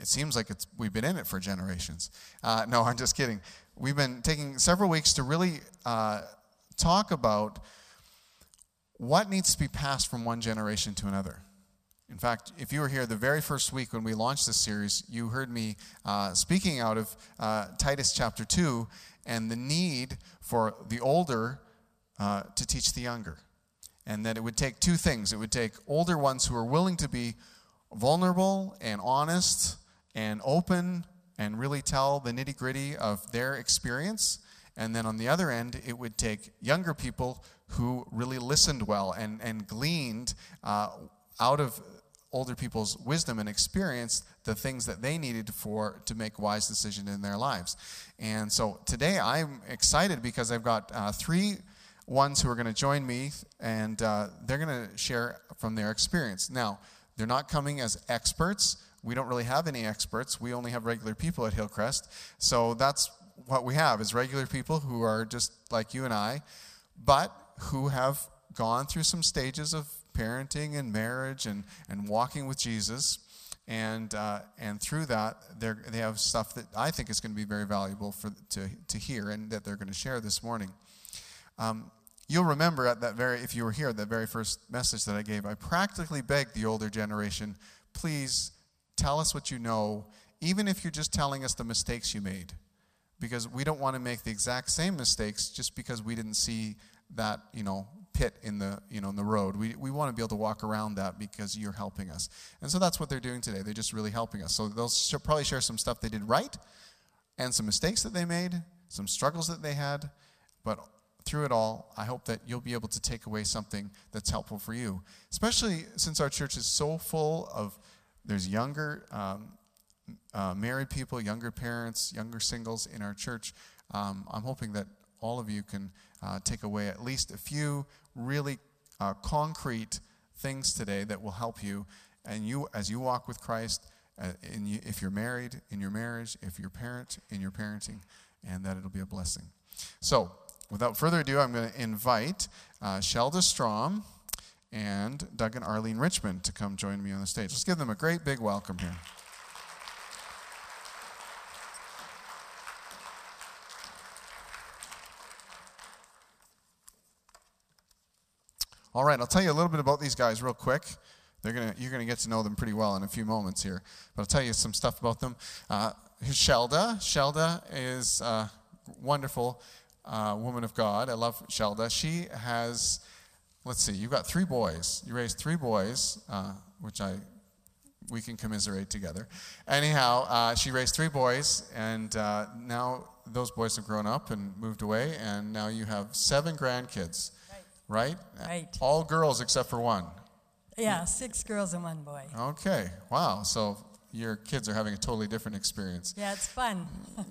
it seems like it's, we've been in it for generations. Uh, no, I'm just kidding. We've been taking several weeks to really uh, talk about what needs to be passed from one generation to another. In fact, if you were here the very first week when we launched this series, you heard me uh, speaking out of uh, Titus chapter 2 and the need for the older uh, to teach the younger. And that it would take two things it would take older ones who are willing to be vulnerable and honest and open and really tell the nitty gritty of their experience. And then on the other end, it would take younger people who really listened well and, and gleaned uh, out of older people's wisdom and experience the things that they needed for to make wise decisions in their lives and so today i'm excited because i've got uh, three ones who are going to join me and uh, they're going to share from their experience now they're not coming as experts we don't really have any experts we only have regular people at hillcrest so that's what we have is regular people who are just like you and i but who have gone through some stages of parenting and marriage and, and walking with Jesus. And, uh, and through that, they have stuff that I think is going to be very valuable for, to, to hear and that they're going to share this morning. Um, you'll remember at that very, if you were here, that very first message that I gave, I practically begged the older generation, please tell us what you know, even if you're just telling us the mistakes you made. Because we don't want to make the exact same mistakes just because we didn't see that, you know, pit in the, you know, in the road. We, we want to be able to walk around that because you're helping us. And so that's what they're doing today. They're just really helping us. So they'll sh- probably share some stuff they did right and some mistakes that they made, some struggles that they had. But through it all, I hope that you'll be able to take away something that's helpful for you, especially since our church is so full of, there's younger um, uh, married people, younger parents, younger singles in our church. Um, I'm hoping that all of you can uh, take away at least a few really uh, concrete things today that will help you. And you, as you walk with Christ, uh, you, if you're married, in your marriage, if you're parent, in your parenting, and that it'll be a blessing. So, without further ado, I'm going to invite uh, Shelda Strom and Doug and Arlene Richmond to come join me on the stage. Let's give them a great big welcome here. All right, I'll tell you a little bit about these guys real quick. They're gonna, you're going to get to know them pretty well in a few moments here. But I'll tell you some stuff about them. Uh, Shelda. Shelda is a wonderful uh, woman of God. I love Shelda. She has, let's see, you've got three boys. You raised three boys, uh, which I we can commiserate together. Anyhow, uh, she raised three boys, and uh, now those boys have grown up and moved away, and now you have seven grandkids right? Right. All girls except for one. Yeah, six girls and one boy. Okay, wow. So your kids are having a totally different experience. Yeah, it's fun.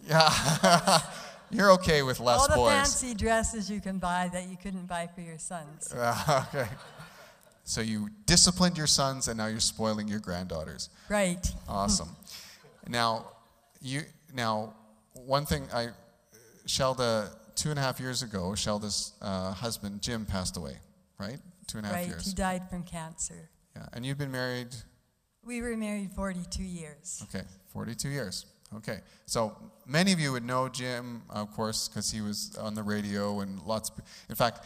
yeah. You're okay with less boys. All the boys. fancy dresses you can buy that you couldn't buy for your sons. Uh, okay. So you disciplined your sons and now you're spoiling your granddaughters. Right. Awesome. now, you now one thing I Shelda two and a half years ago, Shelda's uh, husband, Jim, passed away, right? Two and a half right, years. he died from cancer. Yeah, and you've been married? We were married 42 years. Okay, 42 years. Okay, so many of you would know Jim, of course, because he was on the radio and lots. Of, in fact,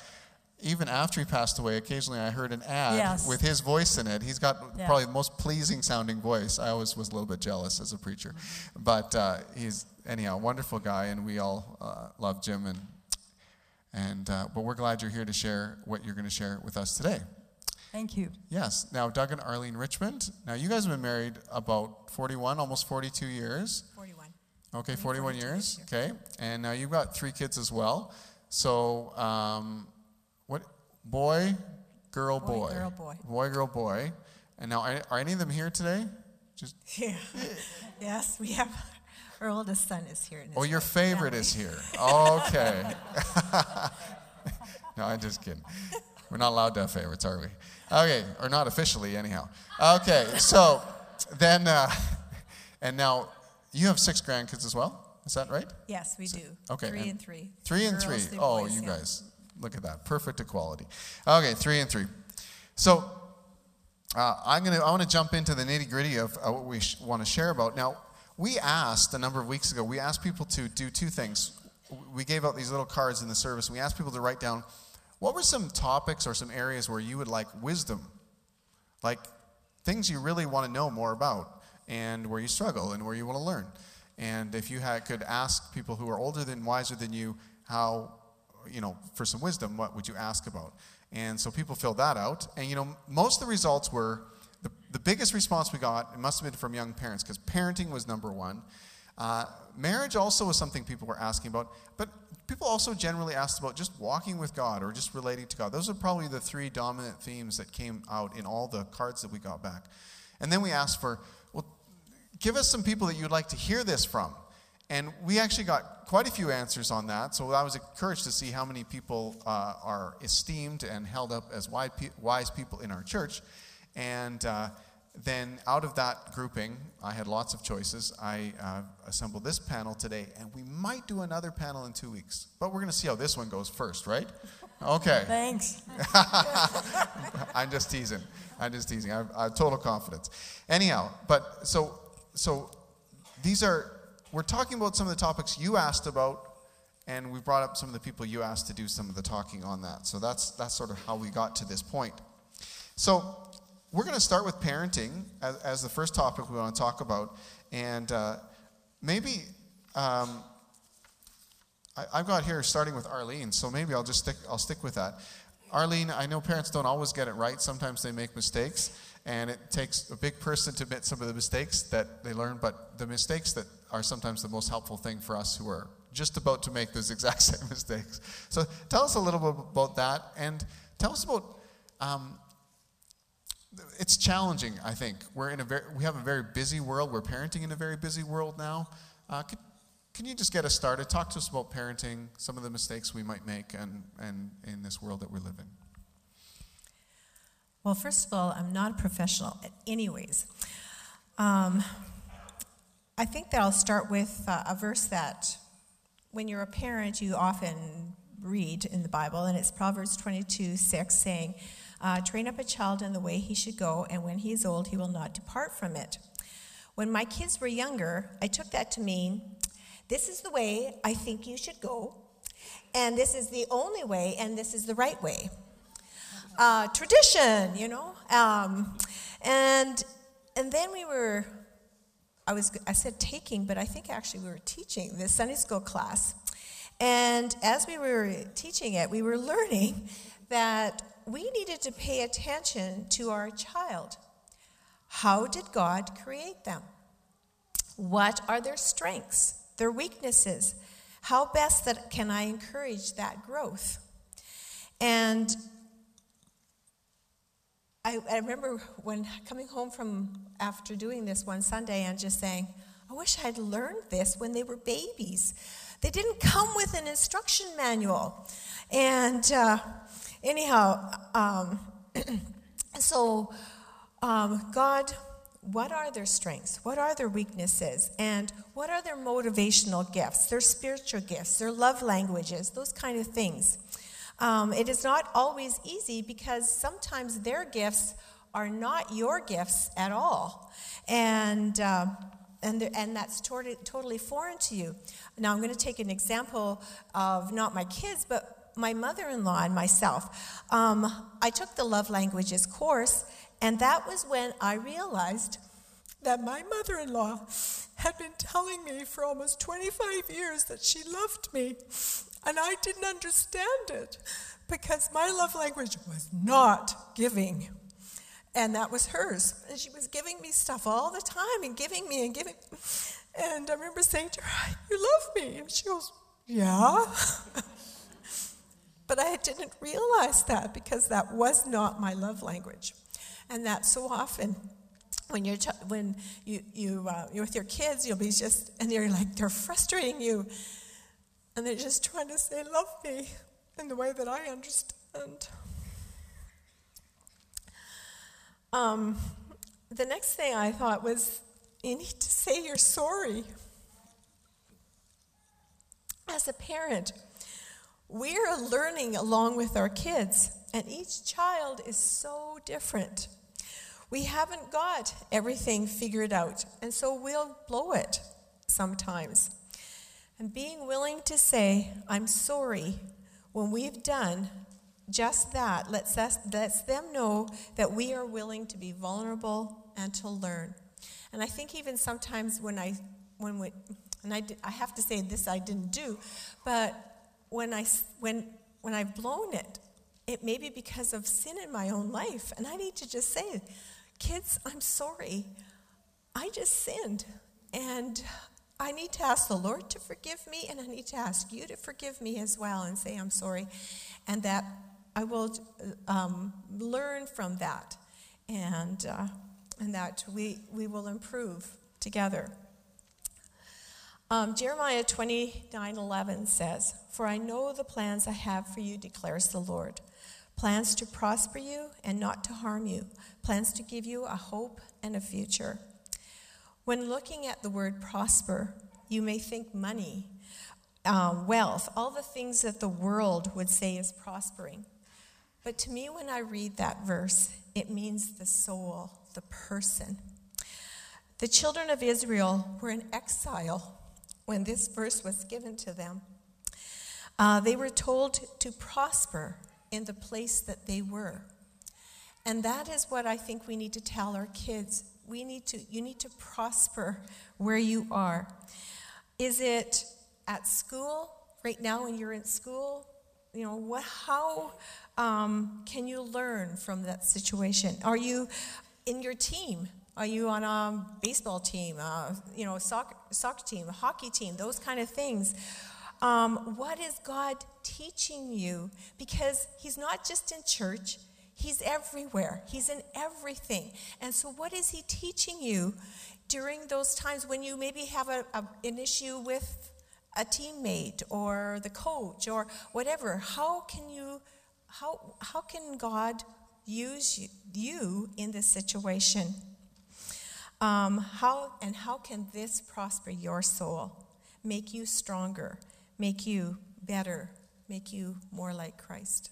even after he passed away, occasionally I heard an ad yes. with his voice in it. He's got yeah. probably the most pleasing sounding voice. I always was a little bit jealous as a preacher, but uh, he's anyhow a wonderful guy, and we all uh, love Jim. And and uh, but we're glad you're here to share what you're going to share with us today. Thank you. Yes. Now, Doug and Arlene Richmond. Now, you guys have been married about 41, almost 42 years. 41. Okay, 41 years. Okay, and now you've got three kids as well. So, um, what boy, girl, boy, boy, girl, boy, boy, girl, boy. And now, are, are any of them here today? Just yeah. yes, we have. Our oldest son is here. Oh, your favorite family. is here. Okay. no, I'm just kidding. We're not allowed to have favorites, are we? Okay, or not officially, anyhow. Okay, so then, uh, and now you have six grandkids as well. Is that right? Yes, we do. Okay. Three and, and three. Three and Girls, three. Oh, boys, you yeah. guys, look at that. Perfect equality. Okay, three and three. So, uh, I'm gonna, I want to jump into the nitty gritty of uh, what we sh- want to share about. Now, we asked a number of weeks ago, we asked people to do two things. We gave out these little cards in the service, and we asked people to write down what were some topics or some areas where you would like wisdom, like things you really want to know more about, and where you struggle and where you want to learn. And if you had, could ask people who are older than, wiser than you, how, you know, for some wisdom, what would you ask about? And so people filled that out. And, you know, most of the results were the, the biggest response we got, it must have been from young parents, because parenting was number one. Uh, marriage also was something people were asking about, but people also generally asked about just walking with God or just relating to God. Those are probably the three dominant themes that came out in all the cards that we got back. And then we asked for, well, give us some people that you'd like to hear this from. And we actually got quite a few answers on that. So I was encouraged to see how many people uh, are esteemed and held up as wise people in our church. And uh, then out of that grouping, I had lots of choices. I uh, assembled this panel today, and we might do another panel in two weeks. But we're going to see how this one goes first, right? Okay. Thanks. I'm just teasing. I'm just teasing. I have, I have total confidence. Anyhow, but so so these are we're talking about some of the topics you asked about, and we brought up some of the people you asked to do some of the talking on that. So that's that's sort of how we got to this point. So we're going to start with parenting as, as, the first topic we want to talk about. And uh, maybe um, I, have got here starting with Arlene, so maybe I'll just stick, I'll stick with that. Arlene, I know parents don't always get it right. Sometimes they make mistakes, and it takes a big person to admit some of the mistakes that they learn, but the mistakes that are sometimes the most helpful thing for us who are just about to make those exact same mistakes. So tell us a little bit about that, and tell us about um, it's challenging, I think. We're in a very, we have a very busy world. We're parenting in a very busy world now. Uh, can, you just get us started? Talk to us about parenting, some of the mistakes we might make, and, and in this world that we live in. Well, first of all, I'm not a professional, anyways. Um, I think that I'll start with uh, a verse that, when you're a parent, you often read in the Bible, and it's Proverbs 22 6 saying, uh, train up a child in the way he should go, and when he is old, he will not depart from it. When my kids were younger, I took that to mean this is the way I think you should go, and this is the only way, and this is the right way. Uh, tradition, you know. Um, and and then we were, I was I said taking, but I think actually we were teaching this Sunday school class. And as we were teaching it, we were learning that we needed to pay attention to our child. How did God create them? What are their strengths, their weaknesses? How best that can I encourage that growth? And I, I remember when coming home from after doing this one Sunday and just saying, I wish I'd learned this when they were babies. They didn't come with an instruction manual. And uh, anyhow, um, so um, God, what are their strengths? What are their weaknesses? And what are their motivational gifts, their spiritual gifts, their love languages, those kind of things? Um, it is not always easy because sometimes their gifts are not your gifts at all. And uh, and, and that's totally foreign to you. Now, I'm going to take an example of not my kids, but my mother in law and myself, um, I took the love languages course, and that was when I realized that my mother in law had been telling me for almost 25 years that she loved me, and I didn't understand it because my love language was not giving. And that was hers. And she was giving me stuff all the time and giving me and giving. And I remember saying to her, You love me. And she goes, Yeah. But I didn't realize that because that was not my love language. And that so often when you're when you you uh, you're with your kids, you'll be just and they're like they're frustrating you, and they're just trying to say love me in the way that I understand. Um, the next thing I thought was you need to say you're sorry. As a parent, we're learning along with our kids, and each child is so different. We haven't got everything figured out, and so we'll blow it sometimes. And being willing to say, I'm sorry, when we've done just that lets, us, lets them know that we are willing to be vulnerable and to learn. And I think even sometimes when I, when we, and I, I have to say this I didn't do, but when, I, when, when I've blown it, it may be because of sin in my own life. And I need to just say, kids, I'm sorry. I just sinned. And I need to ask the Lord to forgive me, and I need to ask you to forgive me as well and say, I'm sorry. And that I will um, learn from that, and, uh, and that we, we will improve together. Um, Jeremiah 29 11 says, For I know the plans I have for you, declares the Lord plans to prosper you and not to harm you, plans to give you a hope and a future. When looking at the word prosper, you may think money, um, wealth, all the things that the world would say is prospering. But to me, when I read that verse, it means the soul, the person. The children of Israel were in exile when this verse was given to them. Uh, they were told to prosper in the place that they were. And that is what I think we need to tell our kids. We need to, you need to prosper where you are. Is it at school, right now when you're in school? You know, what, how um, can you learn from that situation? Are you in your team? Are you on a baseball team, uh, you know, soccer, soccer team, a hockey team, those kind of things? Um, what is God teaching you? Because He's not just in church, He's everywhere. He's in everything. And so, what is He teaching you during those times when you maybe have a, a, an issue with a teammate or the coach or whatever? How can you, how, how can God use you, you in this situation? Um, how and how can this prosper your soul, make you stronger, make you better, make you more like Christ?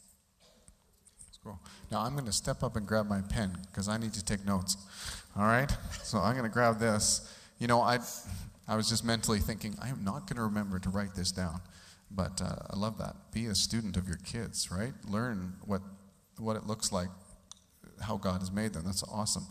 Cool. Now I'm going to step up and grab my pen because I need to take notes. All right. So I'm going to grab this. You know, I I was just mentally thinking I am not going to remember to write this down, but uh, I love that. Be a student of your kids, right? Learn what what it looks like, how God has made them. That's awesome.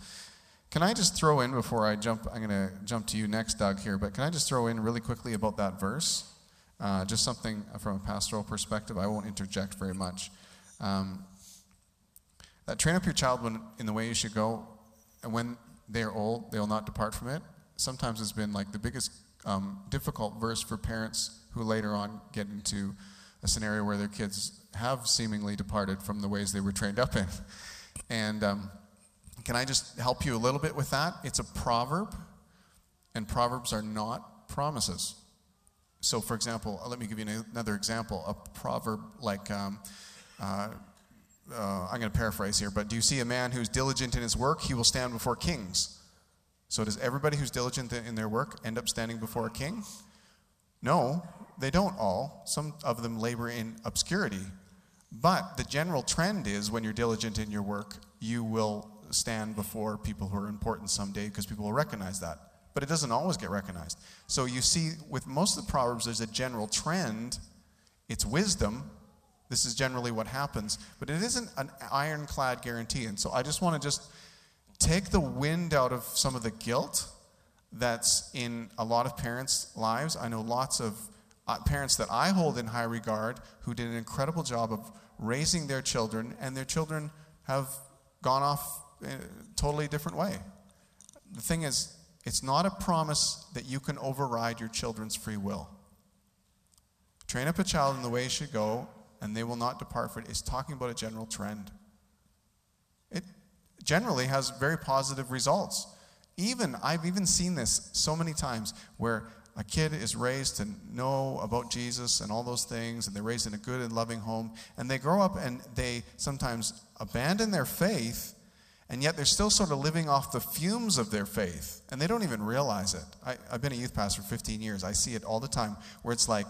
Can I just throw in before I jump? I'm going to jump to you next, Doug, here, but can I just throw in really quickly about that verse? Uh, just something from a pastoral perspective. I won't interject very much. Um, that train up your child when, in the way you should go, and when they are old, they will not depart from it. Sometimes it's been like the biggest um, difficult verse for parents who later on get into a scenario where their kids have seemingly departed from the ways they were trained up in. And um, can I just help you a little bit with that? It's a proverb, and proverbs are not promises. So, for example, let me give you another example. A proverb like, um, uh, uh, I'm going to paraphrase here, but do you see a man who's diligent in his work? He will stand before kings. So, does everybody who's diligent in their work end up standing before a king? No, they don't all. Some of them labor in obscurity. But the general trend is when you're diligent in your work, you will stand before people who are important someday because people will recognize that. But it doesn't always get recognized. So you see, with most of the Proverbs, there's a general trend. It's wisdom. This is generally what happens. But it isn't an ironclad guarantee. And so I just want to just take the wind out of some of the guilt that's in a lot of parents' lives. I know lots of uh, parents that I hold in high regard who did an incredible job of raising their children, and their children have gone off in a totally different way. The thing is, it's not a promise that you can override your children's free will. Train up a child in the way he should go, and they will not depart from it. It's talking about a general trend. It generally has very positive results. Even, I've even seen this so many times where a kid is raised to know about Jesus and all those things, and they're raised in a good and loving home, and they grow up and they sometimes abandon their faith and yet they're still sort of living off the fumes of their faith, and they don't even realize it. I, have been a youth pastor for 15 years. I see it all the time where it's like,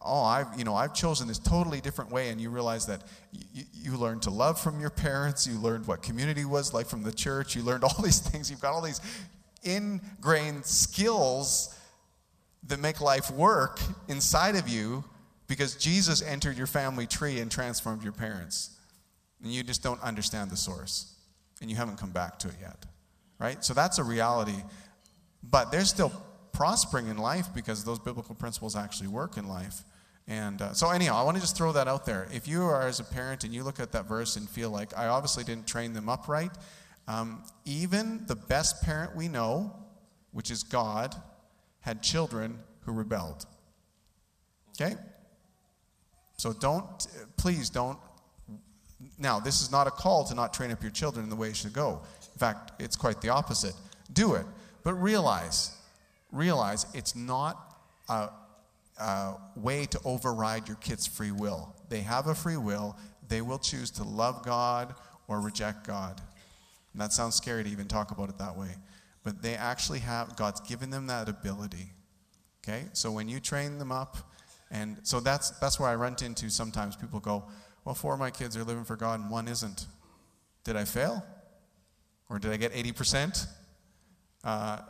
oh, I've, you know, I've chosen this totally different way, and you realize that you, you learned to love from your parents, you learned what community was like from the church, you learned all these things, you've got all these ingrained skills that make life work inside of you because Jesus entered your family tree and transformed your parents. And you just don't understand the source, and you haven't come back to it yet, right? So that's a reality. But they're still prospering in life because those biblical principles actually work in life. And uh, so, anyhow, I want to just throw that out there. If you are as a parent and you look at that verse and feel like, I obviously didn't train them up right, um, even the best parent we know, which is God, had children who rebelled. Okay? So don't, please don't. Now, this is not a call to not train up your children in the way you should go. In fact, it's quite the opposite. Do it. But realize, realize it's not a, a way to override your kids' free will. They have a free will. They will choose to love God or reject God. And that sounds scary to even talk about it that way. But they actually have, God's given them that ability. Okay? So when you train them up, and so that's, that's where I run into sometimes people go, well, four of my kids are living for God and one isn't. Did I fail? Or did I get 80%? Uh,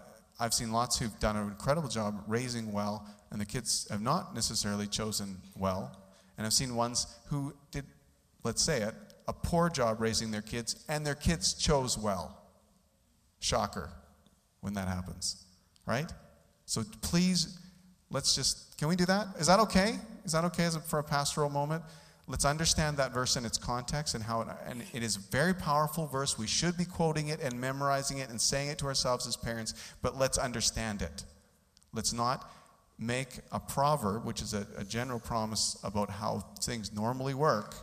I've seen lots who've done an incredible job raising well, and the kids have not necessarily chosen well. And I've seen ones who did, let's say it, a poor job raising their kids, and their kids chose well. Shocker when that happens, right? So please, let's just, can we do that? Is that okay? Is that okay a, for a pastoral moment? Let's understand that verse in its context and how it, and it is a very powerful verse. We should be quoting it and memorizing it and saying it to ourselves as parents, but let's understand it. Let's not make a proverb, which is a, a general promise about how things normally work,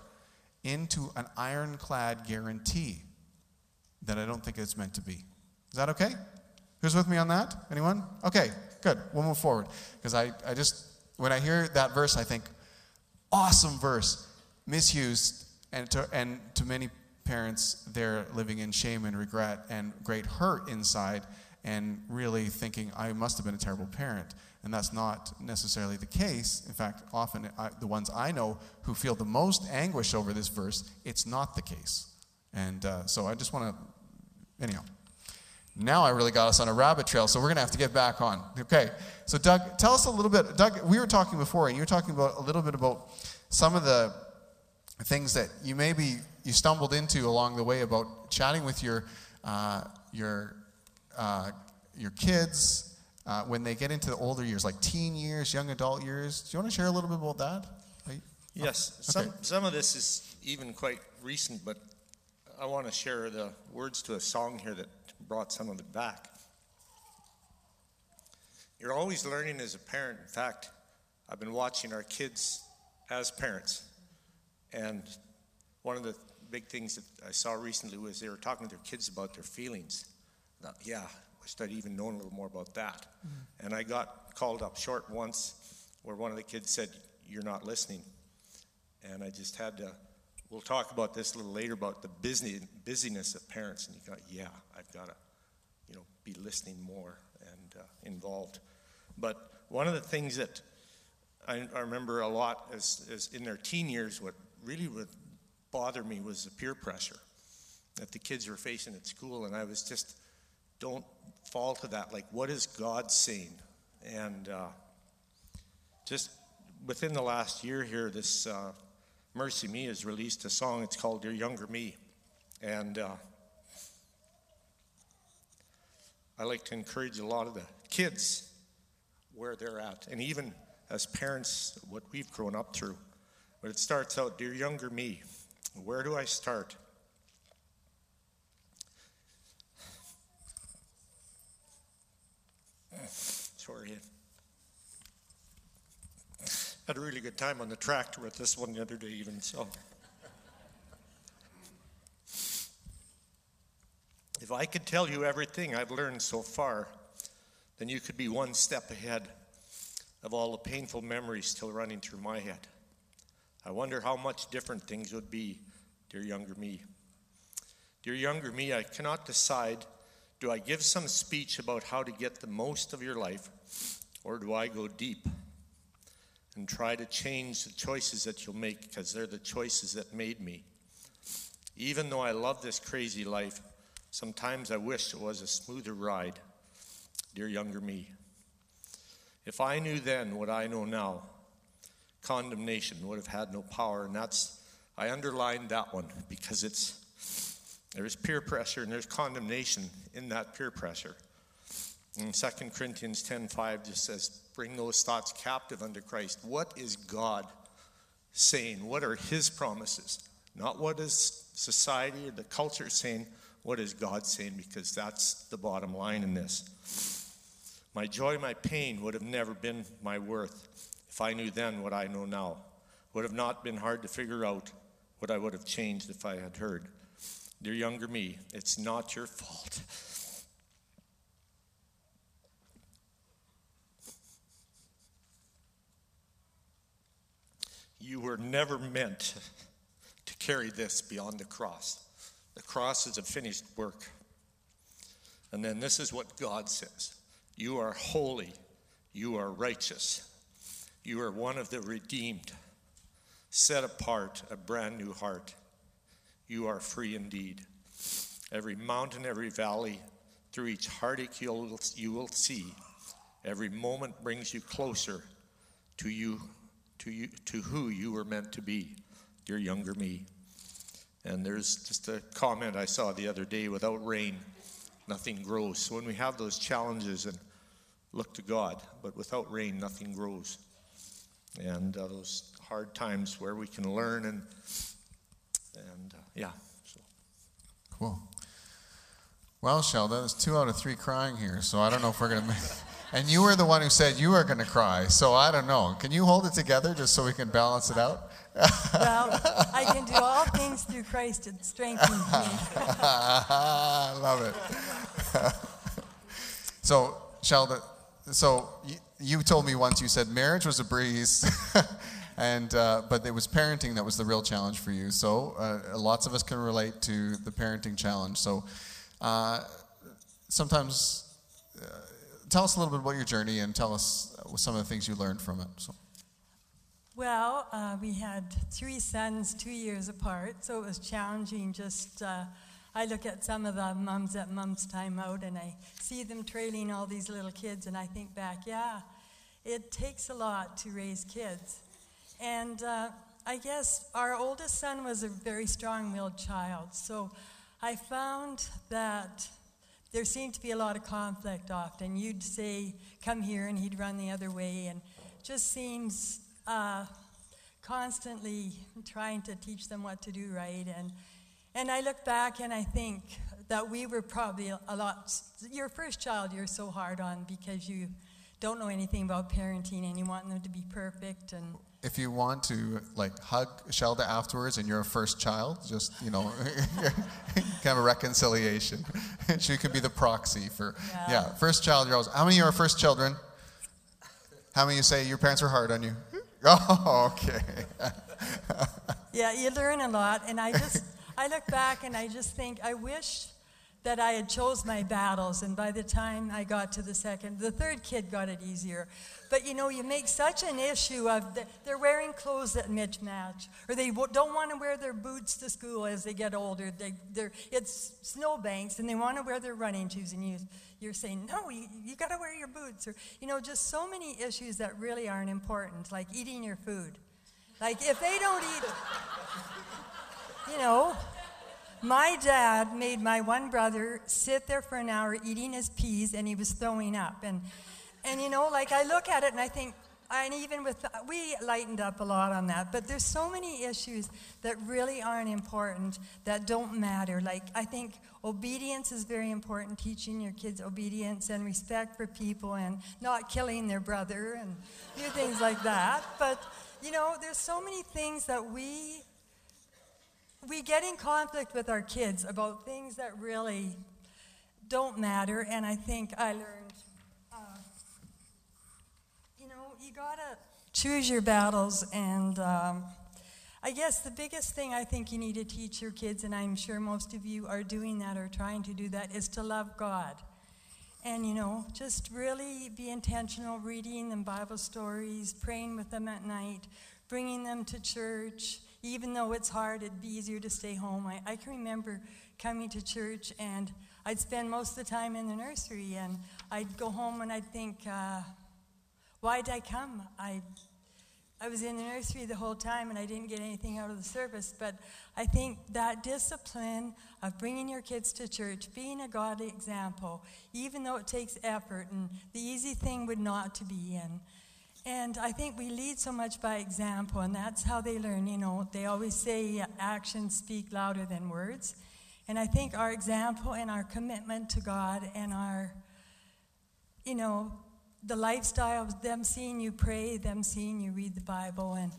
into an ironclad guarantee that I don't think it's meant to be. Is that okay? Who's with me on that? Anyone? Okay, good. We'll move forward. Because I, I just, when I hear that verse, I think, awesome verse, misused, and to, and to many parents, they're living in shame and regret and great hurt inside and really thinking, I must have been a terrible parent. And that's not necessarily the case. In fact, often I, the ones I know who feel the most anguish over this verse, it's not the case. And uh, so I just want to, anyhow. Now I really got us on a rabbit trail, so we're going to have to get back on. Okay, so Doug, tell us a little bit. Doug, we were talking before, and you were talking about a little bit about some of the things that you maybe you stumbled into along the way about chatting with your uh, your uh, your kids uh, when they get into the older years, like teen years, young adult years. Do you want to share a little bit about that? Yes, some some of this is even quite recent, but I want to share the words to a song here that brought some of it back. You're always learning as a parent. In fact, I've been watching our kids as parents. And one of the big things that I saw recently was they were talking to their kids about their feelings. I thought, yeah, I wished I'd even known a little more about that. Mm-hmm. And I got called up short once where one of the kids said, You're not listening. And I just had to we'll talk about this a little later about the busy, busyness of parents. And you got, yeah, I've got to, you know, be listening more and uh, involved. But one of the things that I, I remember a lot as, as in their teen years, what really would bother me was the peer pressure that the kids were facing at school. And I was just, don't fall to that. Like, what is God saying? And uh, just within the last year here, this uh, MercyMe has released a song. It's called Your Younger Me. And uh, I like to encourage a lot of the kids where they're at, and even as parents, what we've grown up through. But it starts out Dear Younger Me, where do I start? Sorry. Had a really good time on the tractor with this one the other day, even so. If I could tell you everything I've learned so far, then you could be one step ahead of all the painful memories still running through my head. I wonder how much different things would be, dear younger me. Dear younger me, I cannot decide do I give some speech about how to get the most of your life, or do I go deep? and try to change the choices that you'll make because they're the choices that made me. Even though I love this crazy life, sometimes I wish it was a smoother ride. Dear younger me, if I knew then what I know now, condemnation would have had no power. And that's, I underlined that one because it's, there's peer pressure and there's condemnation in that peer pressure. And 2 Corinthians 10:5 just says, "Bring those thoughts captive unto Christ." What is God saying? What are his promises? Not what is society or the culture saying, what is God saying? Because that's the bottom line in this. My joy, my pain would have never been my worth if I knew then what I know now. Would have not been hard to figure out what I would have changed if I had heard. Dear younger me, it's not your fault. You were never meant to carry this beyond the cross. The cross is a finished work. And then this is what God says You are holy, you are righteous, you are one of the redeemed, set apart, a brand new heart. You are free indeed. Every mountain, every valley, through each heartache you'll, you will see. Every moment brings you closer to you, to you, to who you were meant to be, your younger me. And there's just a comment I saw the other day without rain, nothing grows. So when we have those challenges and look to God, but without rain, nothing grows. And uh, those hard times where we can learn and, and uh, yeah. So. Cool. Well, Shelda, there's two out of three crying here, so I don't know if we're going to make. And you were the one who said you were going to cry, so I don't know. Can you hold it together just so we can balance it out? well, I can do all things through Christ that strengthens me. I love it. so, Shelda, so you, told me once you said marriage was a breeze, and uh, but it was parenting that was the real challenge for you. So, uh, lots of us can relate to the parenting challenge. So, uh, sometimes uh, tell us a little bit about your journey and tell us some of the things you learned from it. So. Well, uh, we had three sons two years apart, so it was challenging. Just uh, I look at some of the mums at Mom's Time Out and I see them trailing all these little kids, and I think back, yeah, it takes a lot to raise kids. And uh, I guess our oldest son was a very strong willed child, so I found that there seemed to be a lot of conflict often. You'd say, come here, and he'd run the other way, and just seems uh, constantly trying to teach them what to do right. And, and I look back and I think that we were probably a lot, your first child you're so hard on because you don't know anything about parenting and you want them to be perfect and if you want to like hug Shelda afterwards and you're a first child, just you know, kind of a reconciliation. she could be the proxy for yeah. yeah. First child, you're always. How many of you are first children? How many you say your parents were hard on you? Oh, okay. yeah, you learn a lot, and I just I look back and I just think I wish that I had chose my battles, and by the time I got to the second, the third kid got it easier. But you know, you make such an issue of the, they're wearing clothes that mismatch, or they don't want to wear their boots to school as they get older. They, it's snowbanks, and they want to wear their running shoes, and you, you're saying, no, you, you got to wear your boots. Or, you know, just so many issues that really aren't important, like eating your food. Like, if they don't eat, you know, my dad made my one brother sit there for an hour eating his peas and he was throwing up. And, and you know, like I look at it and I think, and even with, we lightened up a lot on that, but there's so many issues that really aren't important that don't matter. Like, I think obedience is very important, teaching your kids obedience and respect for people and not killing their brother and do things like that. But, you know, there's so many things that we we get in conflict with our kids about things that really don't matter, and I think I learned, uh, you know, you gotta choose your battles, and um, I guess the biggest thing I think you need to teach your kids, and I'm sure most of you are doing that or trying to do that, is to love God. and, you know, just really be intentional reading them Bible stories, praying with them at night, bringing them to church. Even though it's hard, it'd be easier to stay home. I, I can remember coming to church and I'd spend most of the time in the nursery and I'd go home and I'd think, uh, why'd I come? I I was in the nursery the whole time and I didn't get anything out of the service, but I think that discipline of bringing your kids to church, being a godly example, even though it takes effort, and the easy thing would not to be in. And I think we lead so much by example, and that's how they learn. You know, they always say actions speak louder than words. And I think our example and our commitment to God and our, you know, the lifestyle of them seeing you pray, them seeing you read the Bible, and,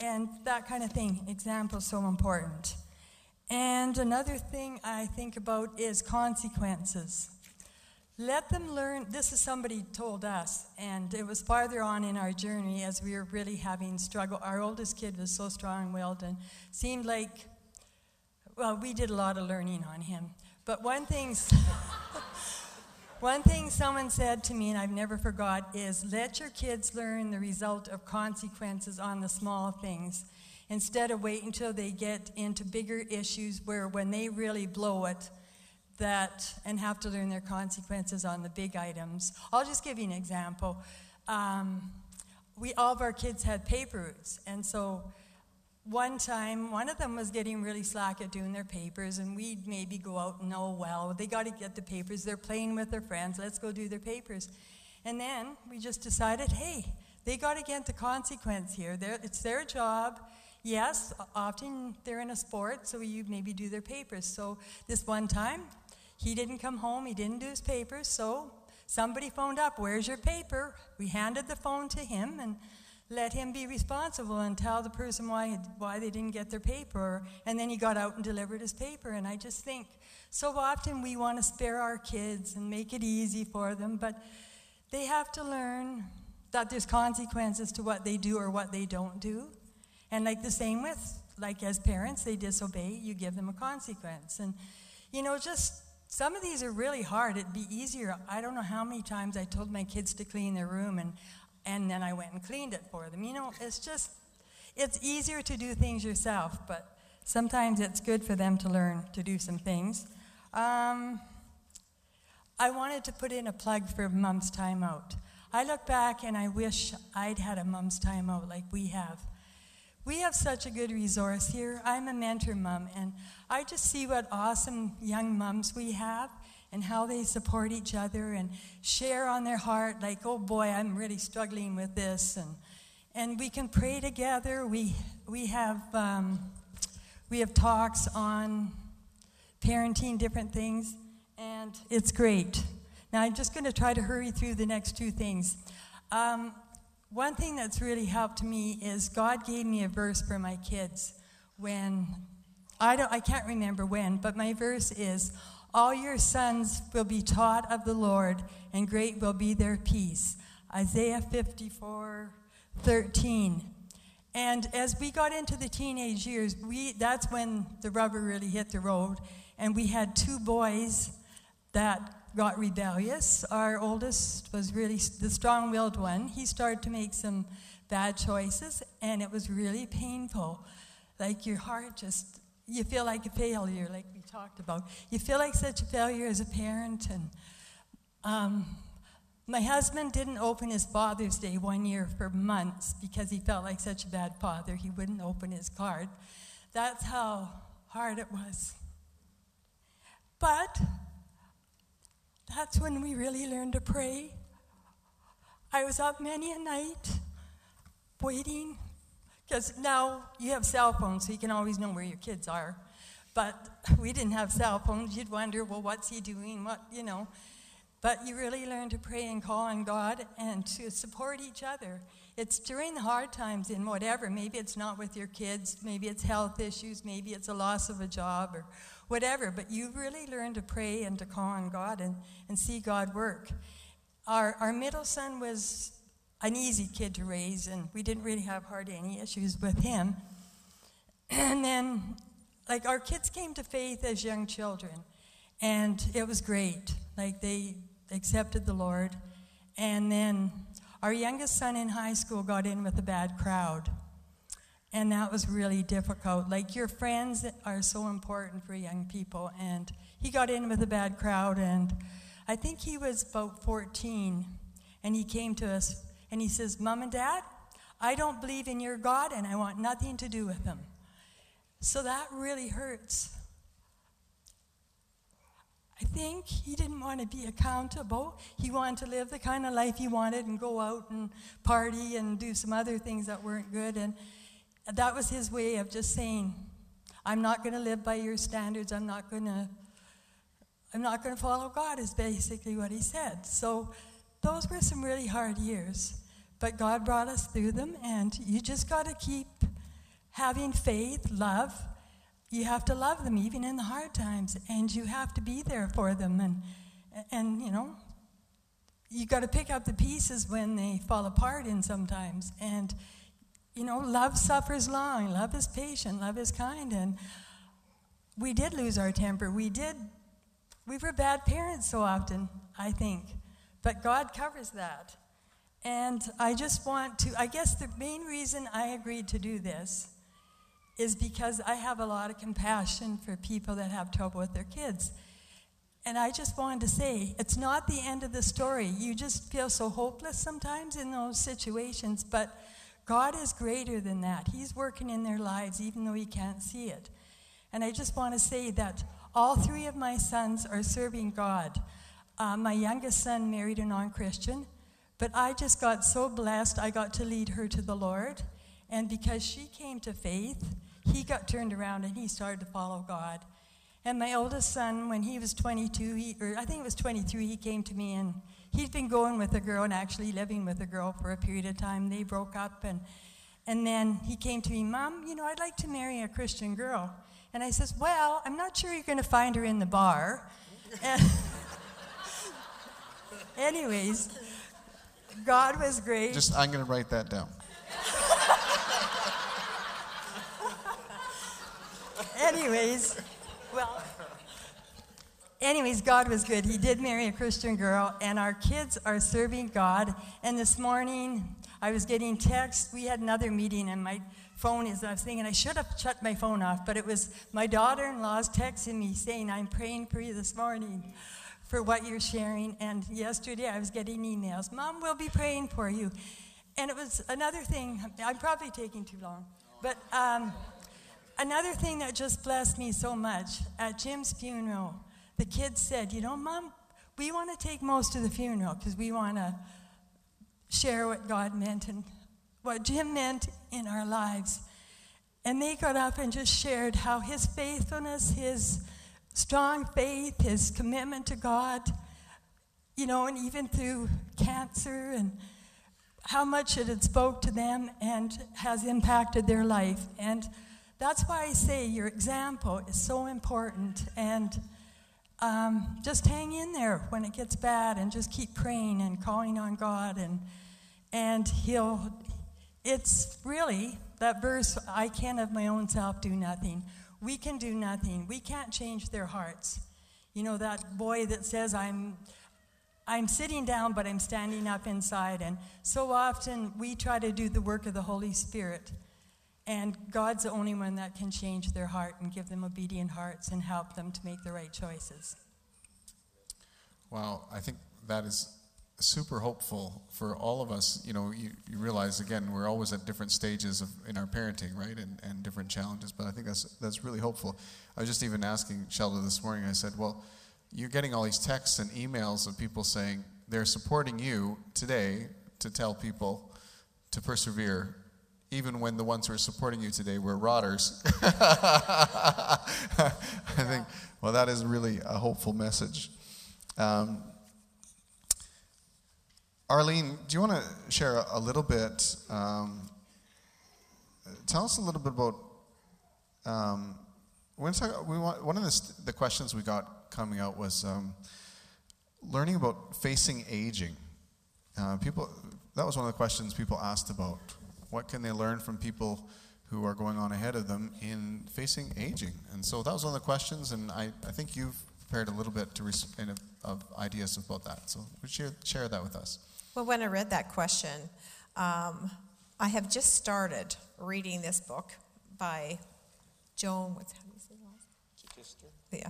and that kind of thing. Example is so important. And another thing I think about is consequences. Let them learn. This is somebody told us, and it was farther on in our journey as we were really having struggle. Our oldest kid was so strong-willed and seemed like, well, we did a lot of learning on him. But one thing. One thing someone said to me, and I've never forgot, is let your kids learn the result of consequences on the small things instead of wait until they get into bigger issues where when they really blow it, that and have to learn their consequences on the big items. I'll just give you an example. Um, we all of our kids had paper routes, and so one time, one of them was getting really slack at doing their papers, and we'd maybe go out and, oh, well, they got to get the papers. They're playing with their friends. Let's go do their papers. And then we just decided, hey, they got to get the consequence here. They're, it's their job. Yes, often they're in a sport, so you maybe do their papers. So this one time, he didn't come home, he didn't do his papers, so somebody phoned up, Where's your paper? We handed the phone to him, and let him be responsible and tell the person why, why they didn't get their paper. And then he got out and delivered his paper. And I just think so often we want to spare our kids and make it easy for them, but they have to learn that there's consequences to what they do or what they don't do. And like the same with, like as parents, they disobey, you give them a consequence. And, you know, just some of these are really hard. It'd be easier. I don't know how many times I told my kids to clean their room, and and then I went and cleaned it for them. You know, it's just, it's easier to do things yourself, but sometimes it's good for them to learn to do some things. Um, I wanted to put in a plug for Mom's Time Out. I look back and I wish I'd had a Mom's Time Out like we have. We have such a good resource here. I'm a mentor mom, and I just see what awesome young moms we have and how they support each other and share on their heart, like, oh boy, I'm really struggling with this. And, and we can pray together. We, we, have, um, we have talks on parenting, different things, and it's great. Now, I'm just going to try to hurry through the next two things. Um, one thing that's really helped me is God gave me a verse for my kids when I don't I can't remember when, but my verse is all your sons will be taught of the Lord, and great will be their peace. Isaiah 54 13. And as we got into the teenage years, we, that's when the rubber really hit the road. And we had two boys that got rebellious. Our oldest was really the strong willed one. He started to make some bad choices, and it was really painful. Like your heart just you feel like a failure, like we talked about. You feel like such a failure as a parent. And um, my husband didn't open his Father's Day one year for months because he felt like such a bad father. He wouldn't open his card. That's how hard it was. But that's when we really learned to pray. I was up many a night waiting because now you have cell phones, so you can always know where your kids are. But we didn't have cell phones. You'd wonder, well, what's he doing? What, you know. But you really learn to pray and call on God and to support each other. It's during the hard times in whatever. Maybe it's not with your kids, maybe it's health issues, maybe it's a loss of a job or whatever. But you really learn to pray and to call on God and, and see God work. Our, our middle son was an easy kid to raise, and we didn't really have hardly any issues with him. And then, like, our kids came to faith as young children, and it was great. Like, they, accepted the Lord. And then our youngest son in high school got in with a bad crowd. And that was really difficult. Like, your friends are so important for young people. And he got in with a bad crowd, and I think he was about 14. And he came to us and he says, Mom and Dad, I don't believe in your God, and I want nothing to do with him. So that really hurts. I think he didn't want to be accountable. He wanted to live the kind of life he wanted and go out and party and do some other things that weren't good. And that was his way of just saying, I'm not going to live by your standards. I'm not going to I'm not going to follow God is basically what he said. So those were some really hard years. But God brought us through them and you just got to keep having faith, love, you have to love them even in the hard times and you have to be there for them. And and you know you got to pick up the pieces when they fall apart in sometimes and you know love suffers long. Love is patient. Love is kind. And we did lose our temper. We did we were bad parents so often i think. But god covers that. And i just want to i guess the main reason i agreed to do this is because I have a lot of compassion for people that have trouble with their kids. And I just wanted to say, it's not the end of the story. You just feel so hopeless sometimes in those situations, but God is greater than that. He's working in their lives even though you can't see it. And I just want to say that all three of my sons are serving God. Uh, my youngest son married a non Christian, but I just got so blessed I got to lead her to the Lord. And because she came to faith, he got turned around and he started to follow God. And my oldest son, when he was 22, he, or I think it was 23, he came to me and he'd been going with a girl and actually living with a girl for a period of time. They broke up and, and then he came to me, Mom, you know, I'd like to marry a Christian girl. And I says, Well, I'm not sure you're going to find her in the bar. anyways, God was great. Just, I'm going to write that down. Anyways, well, anyways, God was good. He did marry a Christian girl, and our kids are serving God. And this morning, I was getting texts. We had another meeting, and my phone is, I was thinking I should have shut my phone off, but it was my daughter in law's texting me saying, I'm praying for you this morning for what you're sharing. And yesterday, I was getting emails Mom, we'll be praying for you. And it was another thing, I'm probably taking too long, but. Um, Another thing that just blessed me so much at Jim's funeral, the kids said, You know, Mom, we want to take most of the funeral because we want to share what God meant and what Jim meant in our lives. And they got up and just shared how his faithfulness, his strong faith, his commitment to God, you know, and even through cancer and how much it had spoke to them and has impacted their life. And that's why I say your example is so important. And um, just hang in there when it gets bad and just keep praying and calling on God. And, and He'll, it's really that verse I can of my own self do nothing. We can do nothing. We can't change their hearts. You know, that boy that says, I'm. I'm sitting down, but I'm standing up inside. And so often we try to do the work of the Holy Spirit. And God's the only one that can change their heart and give them obedient hearts and help them to make the right choices. Wow, I think that is super hopeful for all of us. You know, you, you realize again we're always at different stages of in our parenting, right, and, and different challenges. But I think that's that's really hopeful. I was just even asking Shelda this morning. I said, well, you're getting all these texts and emails of people saying they're supporting you today to tell people to persevere even when the ones who are supporting you today were rotters. I think, well, that is really a hopeful message. Um, Arlene, do you want to share a little bit? Um, tell us a little bit about. Um, talk, want, one of the, the, questions we got coming out was um, learning about facing aging. Uh, people, that was one of the questions people asked about what can they learn from people who are going on ahead of them in facing aging? And so that was one of the questions, and I, I think you've prepared a little bit to res- of, of ideas about that. So would you share that with us? Well, when I read that question, um, I have just started reading this book by Joan. What's how do you? Yeah.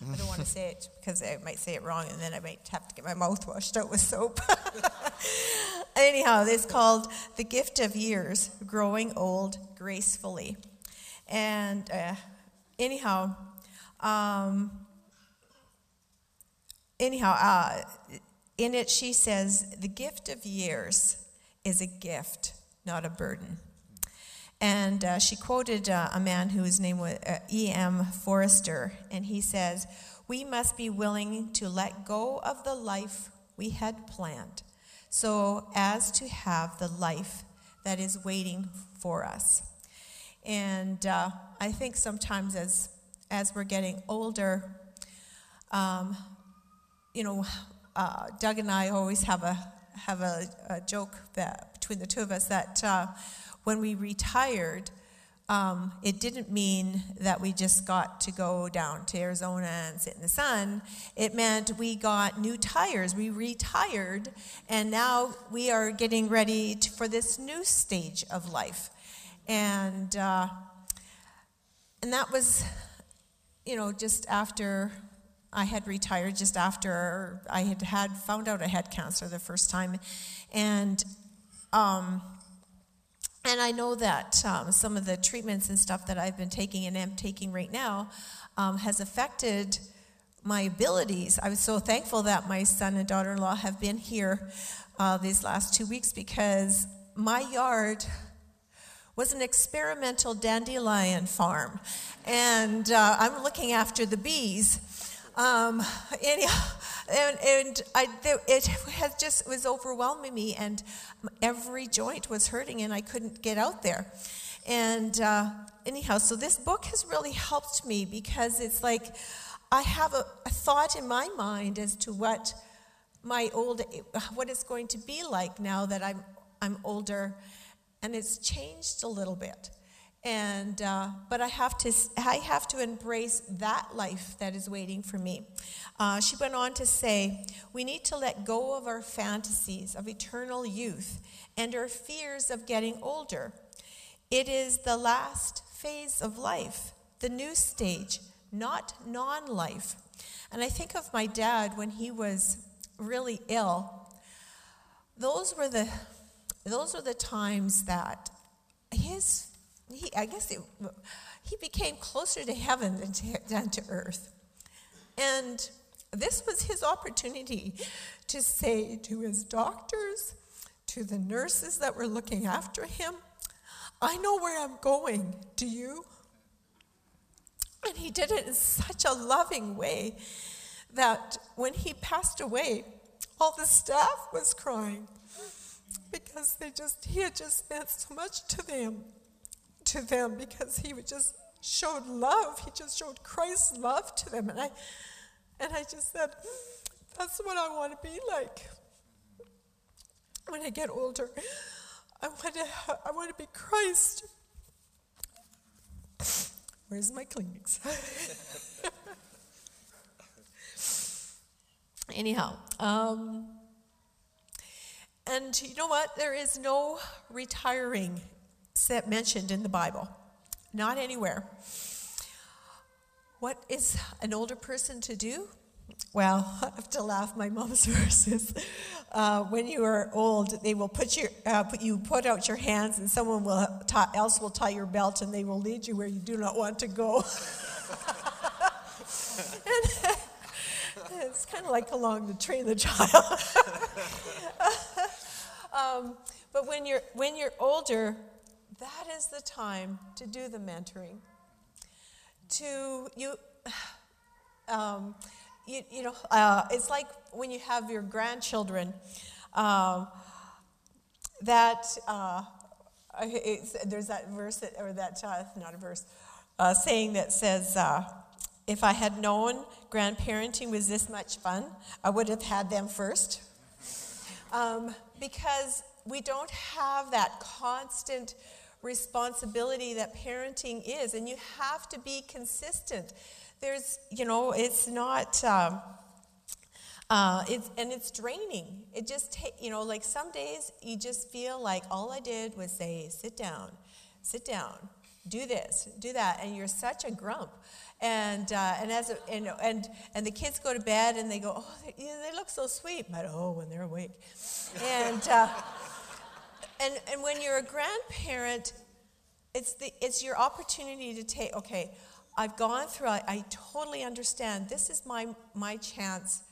I don't want to say it because I might say it wrong and then I might have to get my mouth washed out with soap. Anyhow, it's called The Gift of Years Growing Old Gracefully. And uh, anyhow, um, anyhow, uh, in it she says, The gift of years is a gift, not a burden. And uh, she quoted uh, a man whose name was uh, E.M. Forster, and he says, We must be willing to let go of the life we had planned so as to have the life that is waiting for us. And uh, I think sometimes as, as we're getting older, um, you know, uh, Doug and I always have a, have a, a joke that, between the two of us that uh, when we retired, um, it didn't mean that we just got to go down to Arizona and sit in the sun. It meant we got new tires. We retired, and now we are getting ready to, for this new stage of life. And, uh, and that was, you know, just after I had retired, just after I had, had found out I had cancer the first time. And um, and I know that um, some of the treatments and stuff that I've been taking and am taking right now um, has affected my abilities. I was so thankful that my son and daughter in law have been here uh, these last two weeks because my yard was an experimental dandelion farm. And uh, I'm looking after the bees. Um, anyhow, and, and I, it has just was overwhelming me, and every joint was hurting, and I couldn't get out there. And uh, anyhow, so this book has really helped me because it's like I have a, a thought in my mind as to what my old what it's going to be like now that I'm I'm older, and it's changed a little bit. And uh, but I have to I have to embrace that life that is waiting for me. Uh, she went on to say, we need to let go of our fantasies of eternal youth and our fears of getting older. It is the last phase of life, the new stage, not non life. And I think of my dad when he was really ill. Those were the, those were the times that his he, I guess it, he became closer to heaven than to, than to earth. And this was his opportunity to say to his doctors, to the nurses that were looking after him, I know where I'm going. Do you? And he did it in such a loving way that when he passed away, all the staff was crying because they just he had just meant so much to them to them because he just showed love. He just showed Christ's love to them. And I, and I just said, that's what I want to be like when I get older. I want to, I want to be Christ. Where's my Kleenex? Anyhow, um, and you know what? There is no retiring mentioned in the Bible, not anywhere. What is an older person to do? Well, I have to laugh. My mom's verses. Uh, when you are old, they will put your uh, put, you put out your hands, and someone will else will tie your belt, and they will lead you where you do not want to go. it's kind of like along the train the child. um, but when you're when you're older, that is the time to do the mentoring. To you, um, you, you know, uh, it's like when you have your grandchildren. Um, that uh, there's that verse that, or that uh, not a verse, uh, saying that says, uh, "If I had known grandparenting was this much fun, I would have had them first. Um, because we don't have that constant responsibility that parenting is, and you have to be consistent. there's, you know, it's not. Um, uh, it's, and it's draining. It just, ta- you know, like some days you just feel like all I did was say, sit down, sit down, do this, do that, and you're such a grump. And, uh, and, as a, and, and, and the kids go to bed and they go, oh, they, they look so sweet. But oh, when they're awake. and, uh, and, and when you're a grandparent, it's, the, it's your opportunity to take, okay, I've gone through, I, I totally understand. This is my, my chance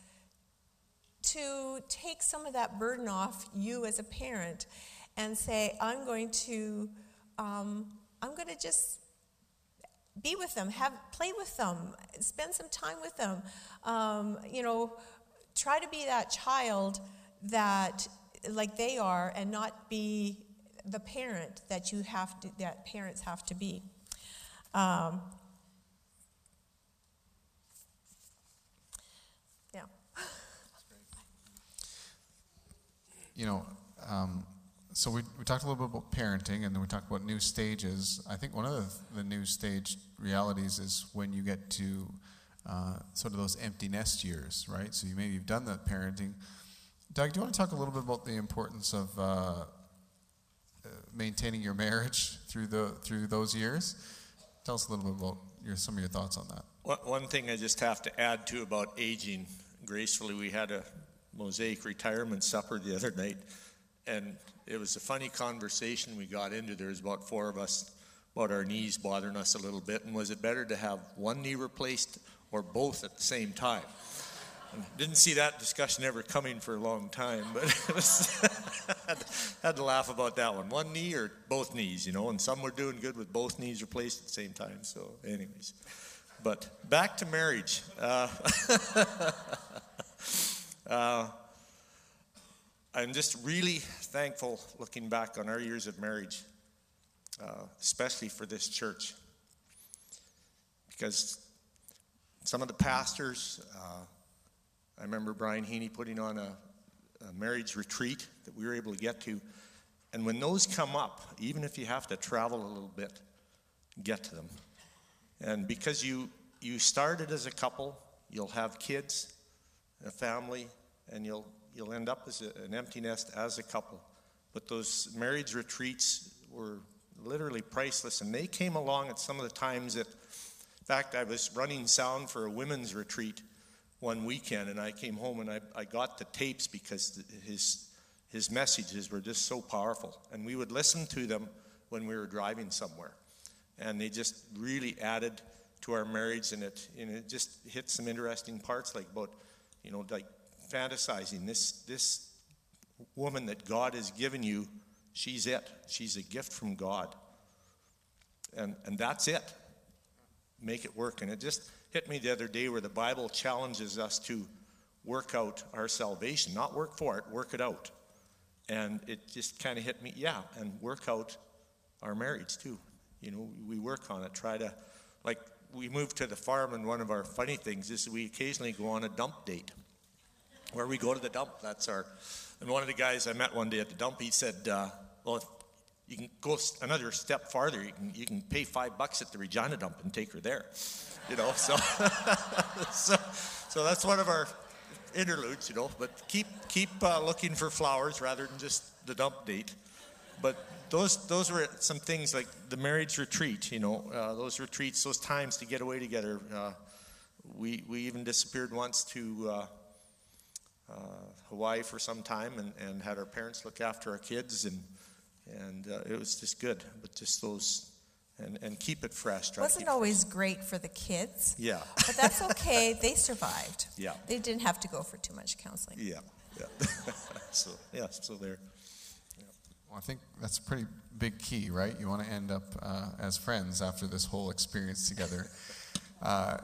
to take some of that burden off you as a parent and say, I'm going to, um, I'm going to just be with them, have play with them, spend some time with them. Um, you know, try to be that child that like they are, and not be the parent that you have to that parents have to be. Um, yeah. You know. Um, so we, we talked a little bit about parenting and then we talked about new stages i think one of the, the new stage realities is when you get to uh, sort of those empty nest years right so you maybe you've done that parenting doug do you want to talk a little bit about the importance of uh, uh maintaining your marriage through the through those years tell us a little bit about your, some of your thoughts on that one thing i just have to add to about aging gracefully we had a mosaic retirement supper the other night and it was a funny conversation we got into. There was about four of us about our knees bothering us a little bit, and was it better to have one knee replaced or both at the same time? Didn't see that discussion ever coming for a long time, but was had, had to laugh about that one. One knee or both knees, you know, and some were doing good with both knees replaced at the same time. So, anyways, but back to marriage. Uh, uh, I'm just really thankful looking back on our years of marriage, uh, especially for this church. Because some of the pastors, uh, I remember Brian Heaney putting on a, a marriage retreat that we were able to get to. And when those come up, even if you have to travel a little bit, get to them. And because you, you started as a couple, you'll have kids, a family, and you'll you'll end up as a, an empty nest as a couple. But those marriage retreats were literally priceless, and they came along at some of the times that, in fact, I was running sound for a women's retreat one weekend, and I came home and I, I got the tapes because his, his messages were just so powerful. And we would listen to them when we were driving somewhere. And they just really added to our marriage, and it, and it just hit some interesting parts, like about, you know, like fantasizing. This, this woman that God has given you, she's it. She's a gift from God. And, and that's it. Make it work. And it just hit me the other day where the Bible challenges us to work out our salvation, not work for it, work it out. And it just kind of hit me, yeah, and work out our marriage too. You know, we work on it, try to, like, we moved to the farm, and one of our funny things is we occasionally go on a dump date where we go to the dump. That's our. And one of the guys I met one day at the dump, he said, uh, "Well, you can go another step farther. You can you can pay five bucks at the Regina dump and take her there." You know, so so, so that's one of our interludes. You know, but keep keep uh, looking for flowers rather than just the dump date. But those those were some things like the marriage retreat. You know, uh, those retreats, those times to get away together. Uh, we we even disappeared once to uh, uh, Hawaii for some time and, and had our parents look after our kids, and and uh, it was just good. But just those and, and keep it fresh. It wasn't always fresh. great for the kids. Yeah. but that's okay. They survived. Yeah. They didn't have to go for too much counseling. Yeah. Yeah. so yeah. So there. Yeah. Well, I think that's a pretty big key, right? You want to end up uh, as friends after this whole experience together. Uh,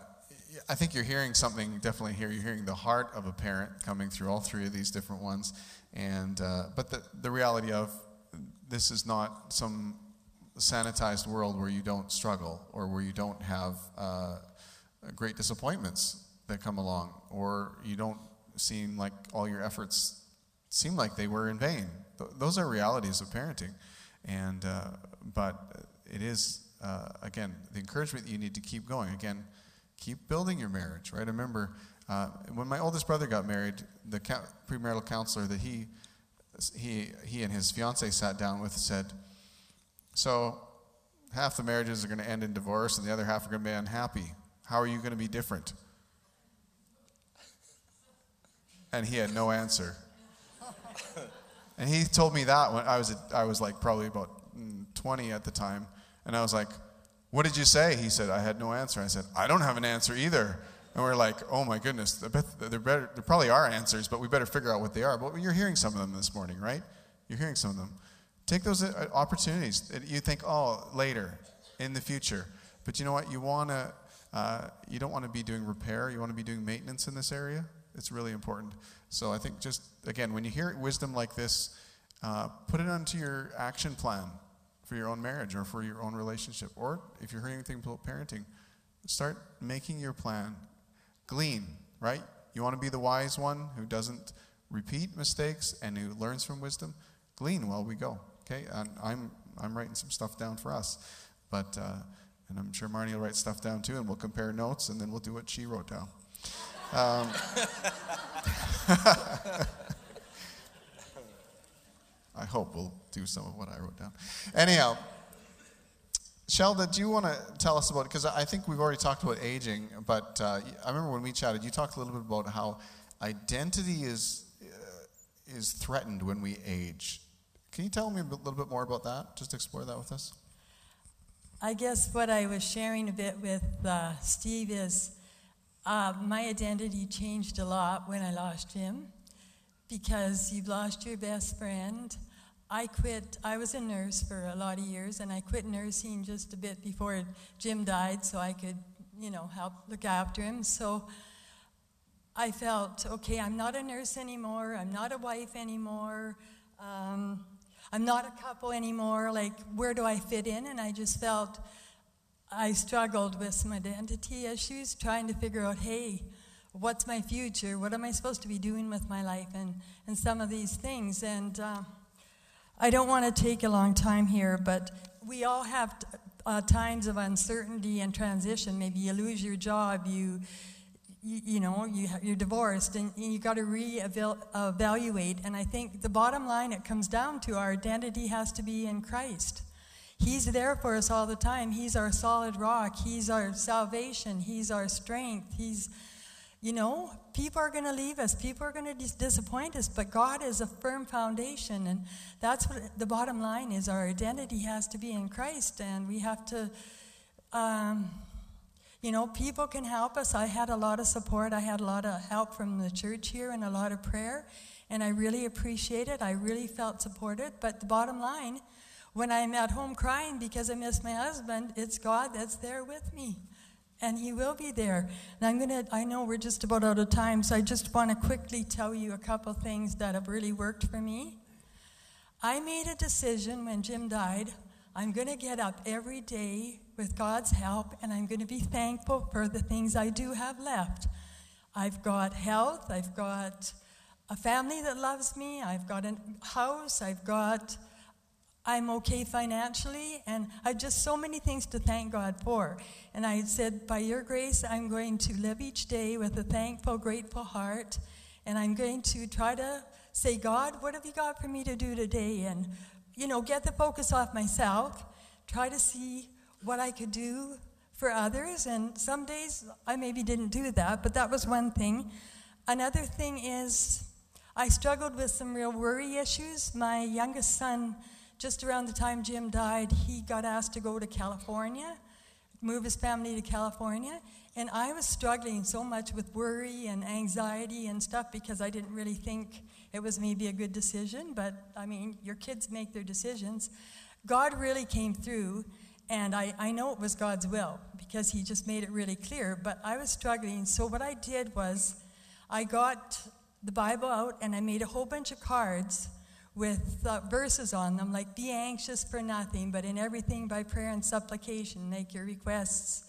I think you're hearing something definitely here. You're hearing the heart of a parent coming through all three of these different ones. And, uh, but the, the reality of this is not some sanitized world where you don't struggle or where you don't have uh, great disappointments that come along or you don't seem like all your efforts seem like they were in vain. Th- those are realities of parenting. And, uh, but it is, uh, again, the encouragement that you need to keep going. Again, keep building your marriage, right? I remember uh, when my oldest brother got married, the premarital counselor that he, he, he and his fiance sat down with said, So half the marriages are going to end in divorce and the other half are going to be unhappy. How are you going to be different? And he had no answer. And he told me that when I was, I was like probably about mm, 20 at the time. And I was like, What did you say? He said, I had no answer. I said, I don't have an answer either. And we're like, Oh my goodness, there, better, there probably are answers, but we better figure out what they are. But you're hearing some of them this morning, right? You're hearing some of them. Take those uh, opportunities. You think, Oh, later, in the future. But you know what? You want to. Uh, you don't want to be doing repair. You want to be doing maintenance in this area. It's really important. So I think just again, when you hear wisdom like this, uh, put it onto your action plan for your own marriage or for your own relationship. Or if you're hearing anything about parenting, start making your plan. Glean, right? You want to be the wise one who doesn't repeat mistakes and who learns from wisdom. Glean while we go. Okay, and I'm I'm writing some stuff down for us, but uh, and I'm sure Marnie will write stuff down too, and we'll compare notes, and then we'll do what she wrote down. Um, I hope we'll do some of what I wrote down. Anyhow, Shelda, do you want to tell us about? Because I think we've already talked about aging, but uh, I remember when we chatted, you talked a little bit about how identity is uh, is threatened when we age. Can you tell me a little bit more about that? Just explore that with us. I guess what I was sharing a bit with uh, Steve is uh, my identity changed a lot when I lost Jim because you've lost your best friend. I quit, I was a nurse for a lot of years, and I quit nursing just a bit before Jim died so I could, you know, help look after him. So I felt, okay, I'm not a nurse anymore, I'm not a wife anymore, um, I'm not a couple anymore. Like, where do I fit in? And I just felt, I struggled with some identity issues, trying to figure out, hey, what's my future? What am I supposed to be doing with my life? And, and some of these things. And uh, I don't want to take a long time here, but we all have t- uh, times of uncertainty and transition. Maybe you lose your job, you, you, you know, you, you're divorced, and you got to re-evaluate. And I think the bottom line it comes down to our identity has to be in Christ. He's there for us all the time. He's our solid rock. He's our salvation. He's our strength. He's, you know, people are going to leave us. People are going to dis- disappoint us, but God is a firm foundation. And that's what the bottom line is our identity has to be in Christ. And we have to, um, you know, people can help us. I had a lot of support. I had a lot of help from the church here and a lot of prayer. And I really appreciate it. I really felt supported. But the bottom line, when I'm at home crying because I miss my husband, it's God that's there with me. And he will be there. And I'm to, I know we're just about out of time, so I just want to quickly tell you a couple things that have really worked for me. I made a decision when Jim died. I'm going to get up every day with God's help, and I'm going to be thankful for the things I do have left. I've got health, I've got a family that loves me, I've got a house, I've got I'm okay financially, and I've just so many things to thank God for. And I said, By your grace, I'm going to live each day with a thankful, grateful heart, and I'm going to try to say, God, what have you got for me to do today? And, you know, get the focus off myself, try to see what I could do for others. And some days I maybe didn't do that, but that was one thing. Another thing is, I struggled with some real worry issues. My youngest son, just around the time Jim died, he got asked to go to California, move his family to California. And I was struggling so much with worry and anxiety and stuff because I didn't really think it was maybe a good decision. But I mean, your kids make their decisions. God really came through, and I, I know it was God's will because He just made it really clear. But I was struggling. So what I did was I got the Bible out and I made a whole bunch of cards with uh, verses on them like, Be anxious for nothing, but in everything by prayer and supplication make your requests.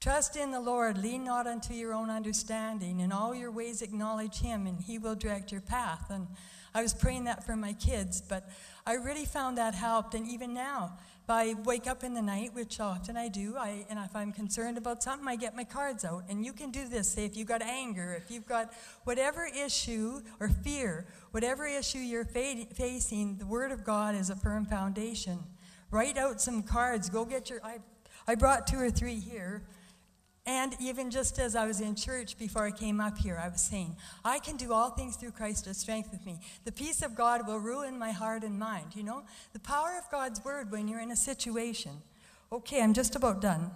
Trust in the Lord, lean not unto your own understanding. In all your ways acknowledge him, and he will direct your path. And I was praying that for my kids, but I really found that helped. And even now, I wake up in the night, which often I do, I, and if I'm concerned about something, I get my cards out. And you can do this. Say, if you've got anger, if you've got whatever issue or fear, whatever issue you're fa- facing, the Word of God is a firm foundation. Write out some cards. Go get your. I, I brought two or three here. And even just as I was in church before I came up here, I was saying, I can do all things through Christ who strengthens me. The peace of God will ruin my heart and mind. You know, the power of God's word when you're in a situation. Okay, I'm just about done.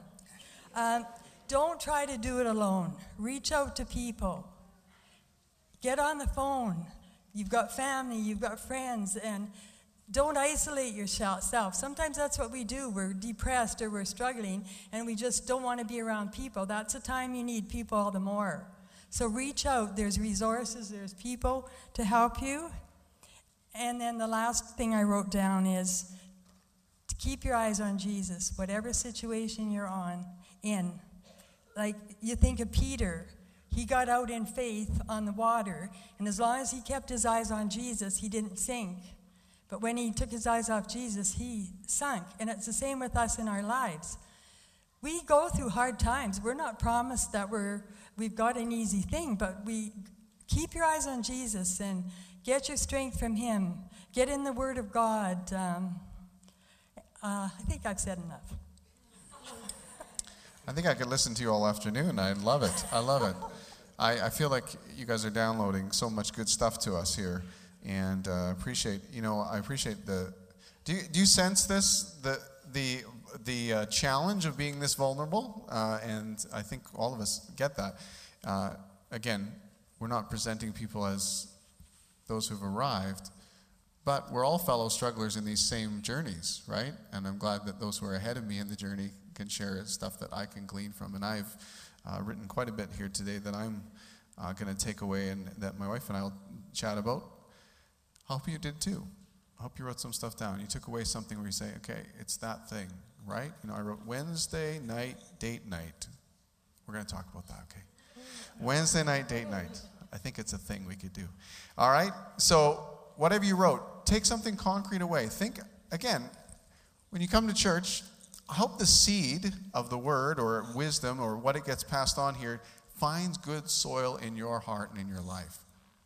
Um, don't try to do it alone. Reach out to people. Get on the phone. You've got family, you've got friends, and don't isolate yourself. Sometimes that's what we do. We're depressed or we're struggling and we just don't want to be around people. That's the time you need people all the more. So reach out. There's resources, there's people to help you. And then the last thing I wrote down is to keep your eyes on Jesus, whatever situation you're on in. Like you think of Peter, he got out in faith on the water, and as long as he kept his eyes on Jesus, he didn't sink. But when he took his eyes off Jesus, he sunk. And it's the same with us in our lives. We go through hard times. We're not promised that we're, we've got an easy thing, but we keep your eyes on Jesus and get your strength from him. Get in the Word of God. Um, uh, I think I've said enough. I think I could listen to you all afternoon. I love it. I love it. I, I feel like you guys are downloading so much good stuff to us here and uh, appreciate you know I appreciate the. Do you, do you sense this the the the uh, challenge of being this vulnerable? Uh, and I think all of us get that. Uh, again, we're not presenting people as those who've arrived, but we're all fellow strugglers in these same journeys, right? And I'm glad that those who are ahead of me in the journey can share stuff that I can glean from. And I've uh, written quite a bit here today that I'm uh, going to take away and that my wife and I will chat about hope you did too. I hope you wrote some stuff down. You took away something where you say, okay, it's that thing, right? You know, I wrote Wednesday night, date night. We're going to talk about that, okay? Wednesday night, date night. I think it's a thing we could do. All right? So, whatever you wrote, take something concrete away. Think, again, when you come to church, I hope the seed of the word or wisdom or what it gets passed on here finds good soil in your heart and in your life.